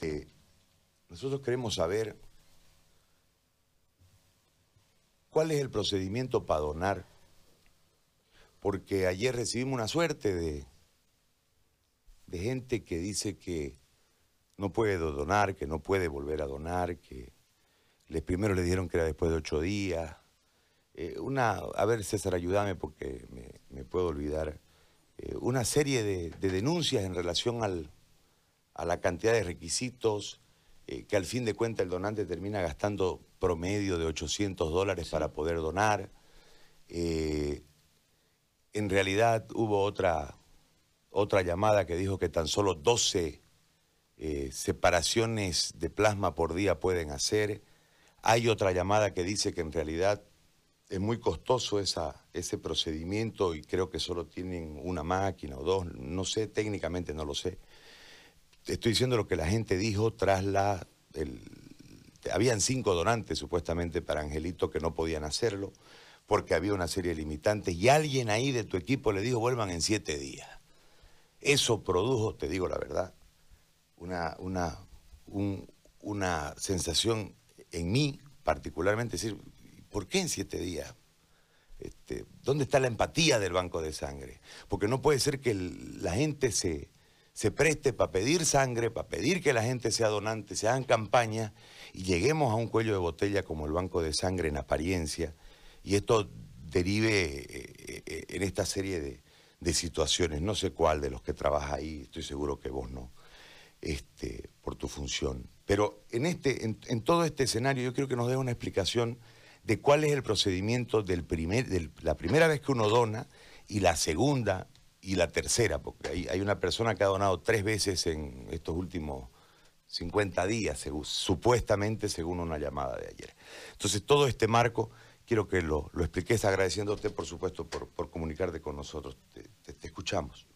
Este, nosotros queremos saber cuál es el procedimiento para donar, porque ayer recibimos una suerte de, de gente que dice que no puede donar, que no puede volver a donar, que les primero le dijeron que era después de ocho días. Eh, una, a ver César, ayúdame porque me, puedo olvidar. Eh, una serie de, denuncias en relación al, a la cantidad de requisitos, eh, que al fin de cuentas el donante termina gastando promedio de 800 dólares para poder donar. en realidad hubo otra, otra llamada que dijo que tan solo 12 separaciones de plasma por día pueden hacer. Hay otra llamada que dice que en realidad es muy costoso esa, ese procedimiento y creo que solo tienen una máquina o dos, no sé, técnicamente no lo sé. Estoy diciendo lo que la gente dijo tras la... habían cinco donantes supuestamente para Angelito que no podían hacerlo porque había una serie de limitantes y alguien ahí de tu equipo le dijo vuelvan en siete días. Eso produjo, te digo la verdad, una, una, una sensación en mí particularmente, decir, ¿por qué en siete días? Este, ¿Dónde está la empatía del banco de sangre? Porque no puede ser que la gente se, se preste para pedir sangre, para pedir que la gente sea donante, se hagan campañas y lleguemos a un cuello de botella como el banco de sangre en apariencia y esto derive eh, eh, en esta serie de, de, situaciones. No sé cuál de los que trabaja ahí, estoy seguro que vos no, este, por tu función. Pero en, este, en, todo este escenario yo creo que nos dé una explicación de cuál es el procedimiento de la primera vez que uno dona y la segunda y la tercera, porque hay, hay una persona que ha donado tres veces en estos últimos 50 días, supuestamente según una llamada de ayer. Entonces todo este marco quiero que lo, lo expliques agradeciéndote por supuesto por, por comunicarte con nosotros. te escuchamos.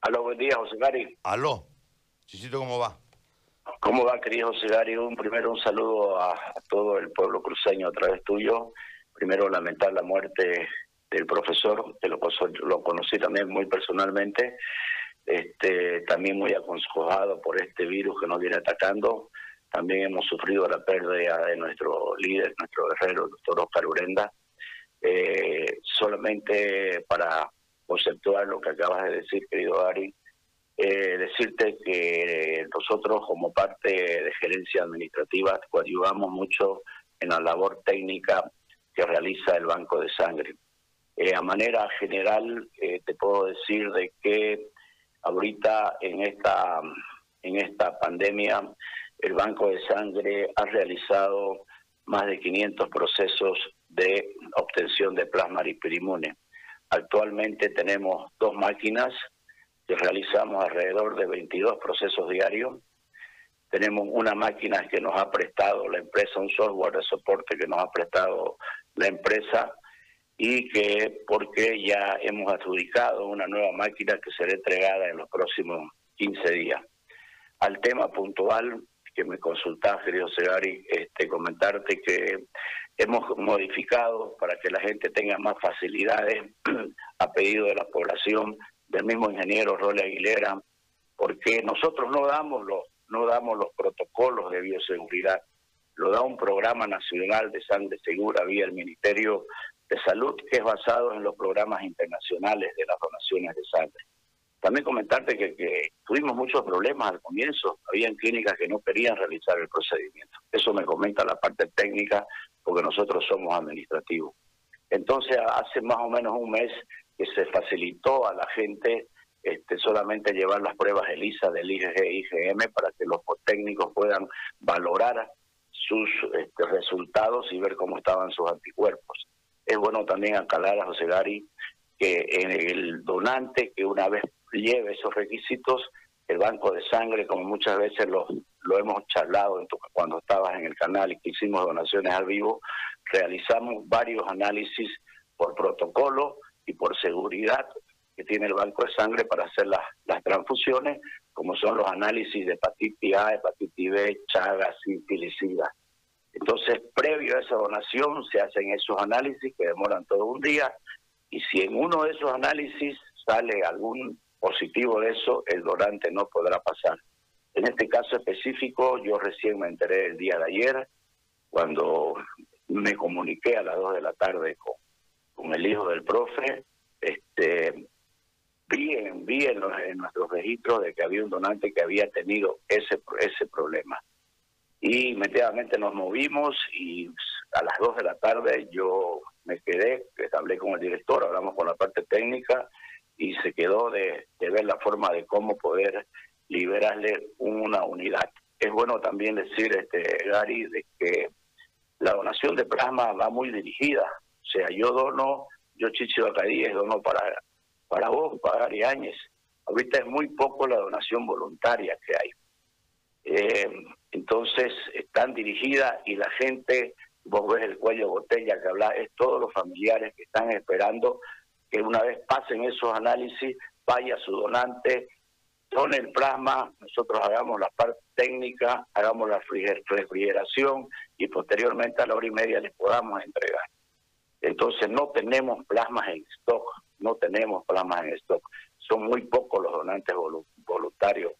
Aló, buen día, José Gary. Aló, Chichito, ¿cómo va? ¿Cómo va, querido José Gary? Un primero un saludo a, todo el pueblo cruceño a través tuyo. Primero lamentar la muerte del profesor, que lo, conocí también muy personalmente. Este, también muy aconsejado por este virus que nos viene atacando. También hemos sufrido la pérdida de nuestro líder, nuestro guerrero, el doctor Oscar Urenda. Eh, solamente para conceptual lo que acabas de decir, querido Ari. Eh, decirte que nosotros como parte de gerencia administrativa ayudamos mucho en la labor técnica que realiza el Banco de Sangre. Eh, a manera general, eh, te puedo decir de que ahorita en esta, en esta pandemia, el Banco de Sangre ha realizado más de 500 procesos de obtención de plasma riperimune. Actualmente tenemos dos máquinas realizamos alrededor de 22 procesos diarios. Tenemos una máquina que nos ha prestado la empresa, un software de soporte que nos ha prestado la empresa y que porque ya hemos adjudicado una nueva máquina que será entregada en los próximos 15 días. Al tema puntual que me consultás, querido Segari, este, comentarte que hemos modificado para que la gente tenga más facilidades a pedido de la población, del mismo ingeniero Role Aguilera, porque nosotros no damos los no damos los protocolos de bioseguridad, lo da un programa nacional de sangre segura vía el Ministerio de Salud que es basado en los programas internacionales de las donaciones de sangre. También comentarte que, que tuvimos muchos problemas al comienzo, habían clínicas que no querían realizar el procedimiento. Eso me comenta la parte técnica porque nosotros somos administrativos. Entonces, hace más o menos un mes se facilitó a la gente este, solamente llevar las pruebas ELISA del IgG y IgM para que los técnicos puedan valorar sus este, resultados y ver cómo estaban sus anticuerpos. Es bueno también acalar a José Gari que el donante que una vez lleve esos requisitos, el banco de sangre, como muchas veces lo, lo hemos charlado cuando estabas en el canal y que hicimos donaciones al vivo, realizamos varios análisis por protocolo y por seguridad que tiene el banco de sangre para hacer las, las transfusiones, como son los análisis de hepatitis A, hepatitis B, chagas, sífilis, Entonces, previo a esa donación, se hacen esos análisis que demoran todo un día y si en uno de esos análisis sale algún positivo de eso, el donante no podrá pasar. En este caso específico, yo recién me enteré el día de ayer, cuando me comuniqué a las 2 de la tarde con, con el hijo del profe, este, vi, en, vi en, nuestros registros de que había un donante que había tenido ese, ese problema. Y inmediatamente nos movimos y a las 2 de la tarde yo me quedé, hablé con el director, hablamos con la parte técnica y se quedó de, ver la forma de cómo poder liberarle una unidad. Es bueno también decir, este Gary, de que la donación de plasma va muy dirigida. O sea, yo dono, yo Chichi Bacadíes dono para, para vos, para Gary Áñez. Ahorita es muy poco la donación voluntaria que hay. Eh, entonces, están dirigidas y la gente, vos ves el cuello botella que habla, es todos los familiares que están esperando que una vez pasen esos análisis, vaya su donante, done el plasma, nosotros hagamos la parte técnica, hagamos la refrigeración y posteriormente a la hora y media les podamos entregar. Entonces no tenemos plasmas en stock, no tenemos plasmas en stock. Son muy pocos los donantes voluntarios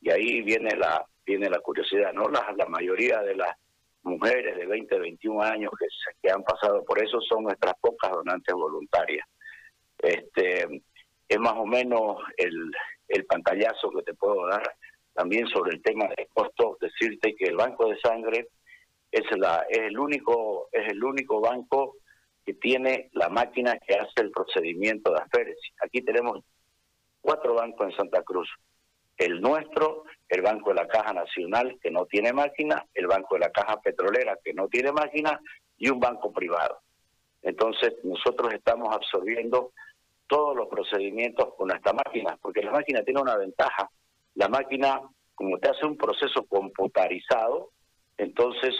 y ahí viene la viene la curiosidad, ¿no? La, la mayoría de las mujeres de 20, 21 años que, que han pasado por eso son nuestras pocas donantes voluntarias. Este, es más o menos el, el pantallazo que te puedo dar también sobre el tema de costos, decirte que el banco de sangre es la es el único es el único banco que tiene la máquina que hace el procedimiento de aféresis. Aquí tenemos cuatro bancos en Santa Cruz. El nuestro, el Banco de la Caja Nacional, que no tiene máquina, el Banco de la Caja Petrolera, que no tiene máquina, y un banco privado. Entonces, nosotros estamos absorbiendo todos los procedimientos con esta máquina, porque la máquina tiene una ventaja. La máquina, como te hace un proceso computarizado, entonces,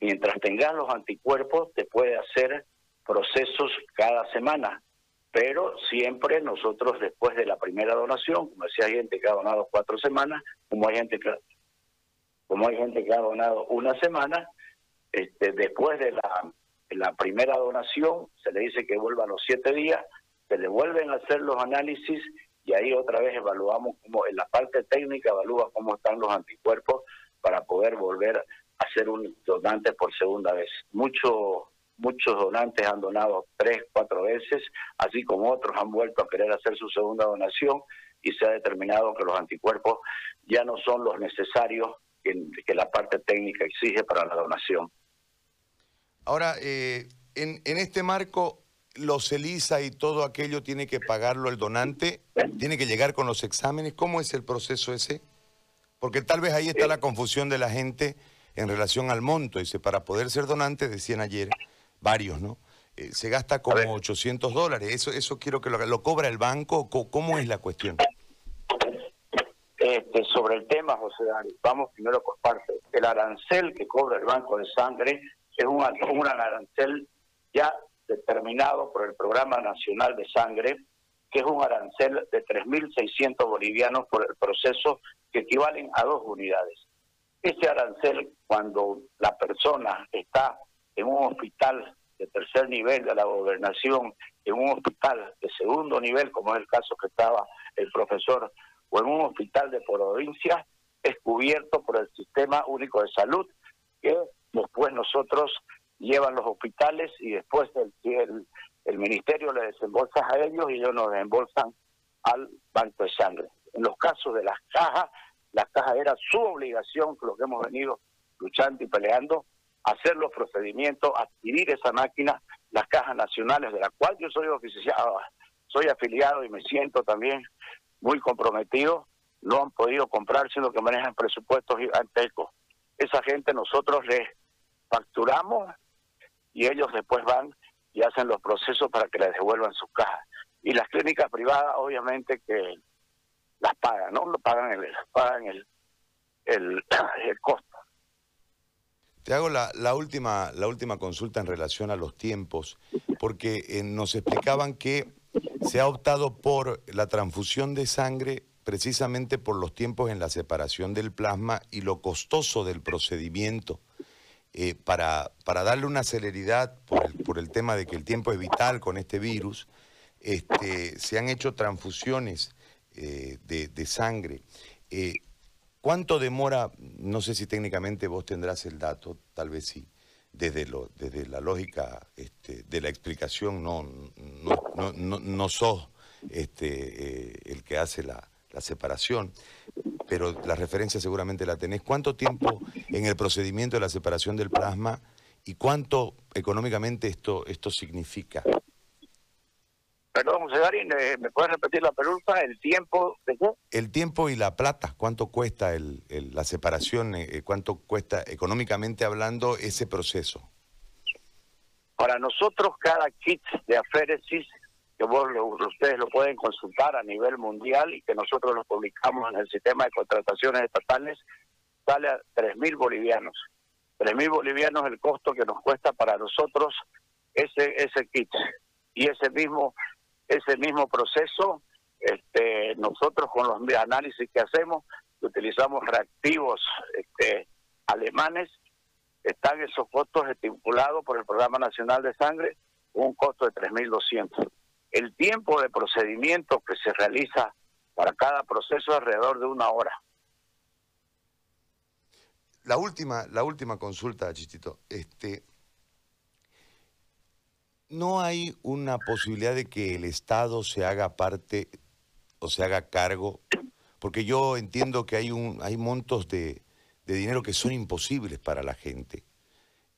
mientras tengas los anticuerpos, te puede hacer procesos cada semana. Pero siempre nosotros, después de la primera donación, como decía, hay gente que ha donado cuatro semanas, como hay gente que, como hay gente que ha donado una semana, este, después de la, primera donación, se le dice que vuelva los siete días, se le vuelven a hacer los análisis y ahí otra vez evaluamos como en la parte técnica evalúa cómo están los anticuerpos para poder volver a ser un donante por segunda vez. Muchos muchos donantes han donado tres, cuatro veces, así como otros han vuelto a querer hacer su segunda donación y se ha determinado que los anticuerpos ya no son los necesarios que, que la parte técnica exige para la donación. Ahora, eh, en, en este marco, los ELISA y todo aquello tiene que pagarlo el donante, tiene que llegar con los exámenes. ¿Cómo es el proceso ese? Porque tal vez ahí está la confusión de la gente en relación al monto. Dice, para poder ser donante, decían ayer, varios, ¿no? Eh, se gasta como 800 dólares. Eso, eso quiero que lo, lo cobra el banco. ¿Cómo, es la cuestión? Este, sobre el tema, José Dani, vamos primero por partes. El arancel que cobra el Banco de Sangre es un, un arancel ya determinado por el Programa Nacional de Sangre, que es un arancel de 3.600 bolivianos por el proceso que equivalen a dos unidades. Ese arancel, cuando la persona está en un hospital de tercer nivel de la gobernación, en un hospital de segundo nivel, como es el caso que estaba el profesor, o en un hospital de provincia, es cubierto por el Sistema Único de Salud, que después nosotros llevan los hospitales y después el, el, ministerio le desembolsa a ellos y ellos nos desembolsan al banco de sangre. En los casos de las cajas, las cajas era su obligación, lo que hemos venido luchando y peleando, hacer los procedimientos, adquirir esa máquina, las cajas nacionales, de la cual yo soy oficial, soy afiliado y me siento también muy comprometido, no han podido comprar, sino que manejan presupuestos gigantescos. Esa gente nosotros les facturamos y ellos después van y hacen los procesos para que les devuelvan sus cajas. Y las clínicas privadas, obviamente, que las pagan, ¿no? Pagan el, pagan el, el, costo. Te hago la, la, última, la última consulta en relación a los tiempos, porque eh, nos explicaban que se ha optado por la transfusión de sangre precisamente por los tiempos en la separación del plasma y lo costoso del procedimiento. Eh, para, para darle una celeridad por el, por el tema de que el tiempo es vital con este virus, este, se han hecho transfusiones eh, de, sangre. ¿Cuánto demora, no sé si técnicamente vos tendrás el dato, tal vez sí, desde, lo, desde la lógica este, de la explicación, no, no, no, no, sos este, eh, el que hace la, separación, pero la referencia seguramente la tenés. ¿Cuánto tiempo en el procedimiento de la separación del plasma y cuánto económicamente esto, esto significa? José ¿me puedes repetir la pregunta? ¿El tiempo de qué? El tiempo y la plata, ¿cuánto cuesta el, la separación? Eh, eh, ¿Cuánto cuesta económicamente hablando ese proceso? Para nosotros cada kit de aféresis, que vos ustedes lo pueden consultar a nivel mundial y que nosotros lo publicamos en el sistema de contrataciones estatales, sale a 3.000 bolivianos. 3.000 bolivianos el costo que nos cuesta para nosotros ese, ese kit. Y ese mismo ese mismo proceso, este, nosotros con los análisis que hacemos, utilizamos reactivos este, alemanes, están esos costos estipulados por el Programa Nacional de Sangre, un costo de 3.200. El tiempo de procedimiento que se realiza para cada proceso es alrededor de una hora. La última, la última consulta, Chistito. Este, ¿No hay una posibilidad de que el Estado se haga parte o se haga cargo? Porque yo entiendo que hay, un, hay montos de, dinero que son imposibles para la gente.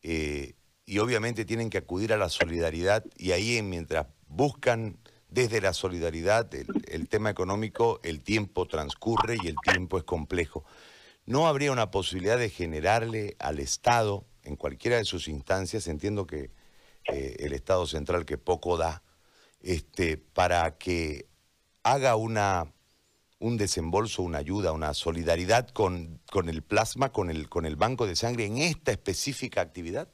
Eh, y obviamente tienen que acudir a la solidaridad y ahí mientras buscan desde la solidaridad el, tema económico, el tiempo transcurre y el tiempo es complejo. ¿No habría una posibilidad de generarle al Estado, en cualquiera de sus instancias, entiendo que eh, el Estado central que poco da, este, para que haga una, un desembolso, una ayuda, una solidaridad con, con el plasma, con el, con el banco de sangre en esta específica actividad?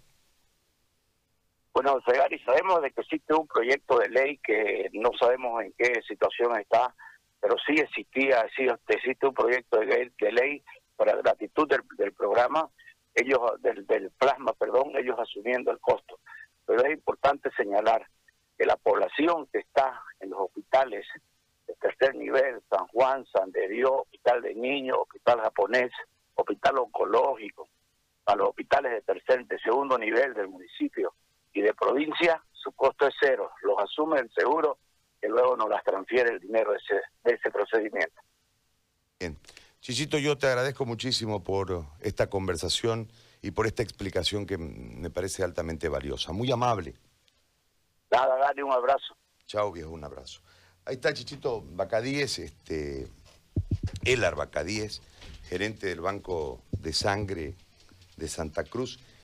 Bueno, Segari, sabemos de que existe un proyecto de ley que no sabemos en qué situación está, pero sí existía, sí existe un proyecto de ley, para gratitud del, del programa, ellos del, del plasma, perdón, ellos asumiendo el costo pero es importante señalar que la población que está en los hospitales de tercer nivel, San Juan, San de Dios, Hospital de Niños, Hospital Japonés, Hospital Oncológico, a los hospitales de tercer, de segundo nivel del municipio y de provincia, su costo es cero, los asume el seguro que luego nos las transfiere el dinero de ese, de ese procedimiento. Bien. Chichito, yo te agradezco muchísimo por esta conversación y por esta explicación que me parece altamente valiosa. Muy amable. Nada, dale un abrazo. Chao, viejo, un abrazo. Ahí está Chichito Bacadíes, este, Elar Bacadíes, gerente del Banco de Sangre de Santa Cruz.